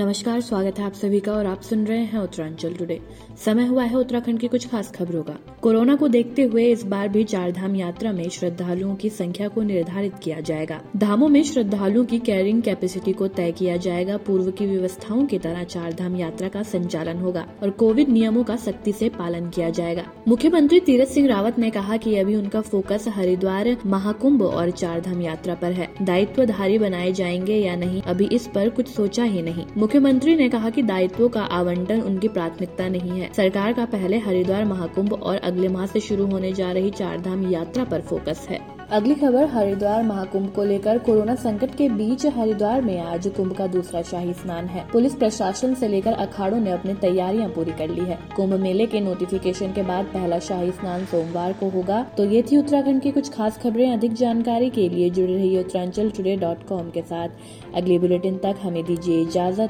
नमस्कार, स्वागत है आप सभी का और आप सुन रहे हैं उत्तरांचल टुडे। समय हुआ है उत्तराखंड की कुछ खास खबरों का। कोरोना को देखते हुए इस बार भी चार धाम यात्रा में श्रद्धालुओं की संख्या को निर्धारित किया जाएगा। धामों में श्रद्धालुओं की कैरिंग कैपेसिटी को तय किया जाएगा। पूर्व की व्यवस्थाओं की तरह चार धाम यात्रा का संचालन होगा और कोविड नियमों का सख्ती ऐसी पालन किया जाएगा। मुख्यमंत्री तीरथ सिंह रावत ने कहा की अभी उनका फोकस हरिद्वार, महाकुंभ और चार धाम यात्रा आरोप है। दायित्वधारी बनाए जाएँगे या नहीं, अभी इस पर कुछ सोचा ही नहीं। मुख्यमंत्री ने कहा कि दायित्वों का आवंटन उनकी प्राथमिकता नहीं है। सरकार का पहले हरिद्वार महाकुंभ और अगले माह से शुरू होने जा रही चार धाम यात्रा पर फोकस है। अगली खबर, हरिद्वार महाकुंभ को लेकर कोरोना संकट के बीच हरिद्वार में आज कुंभ का दूसरा शाही स्नान है। पुलिस प्रशासन से लेकर अखाड़ों ने अपनी तैयारियाँ पूरी कर ली है। कुंभ मेले के नोटिफिकेशन के बाद पहला शाही स्नान सोमवार को होगा। तो ये थी उत्तराखंड की कुछ खास खबरें। अधिक जानकारी के लिए जुड़े रही उत्तरांचल टुडे डॉट कॉम के साथ। अगले बुलेटिन तक हमें दीजिए इजाज़त।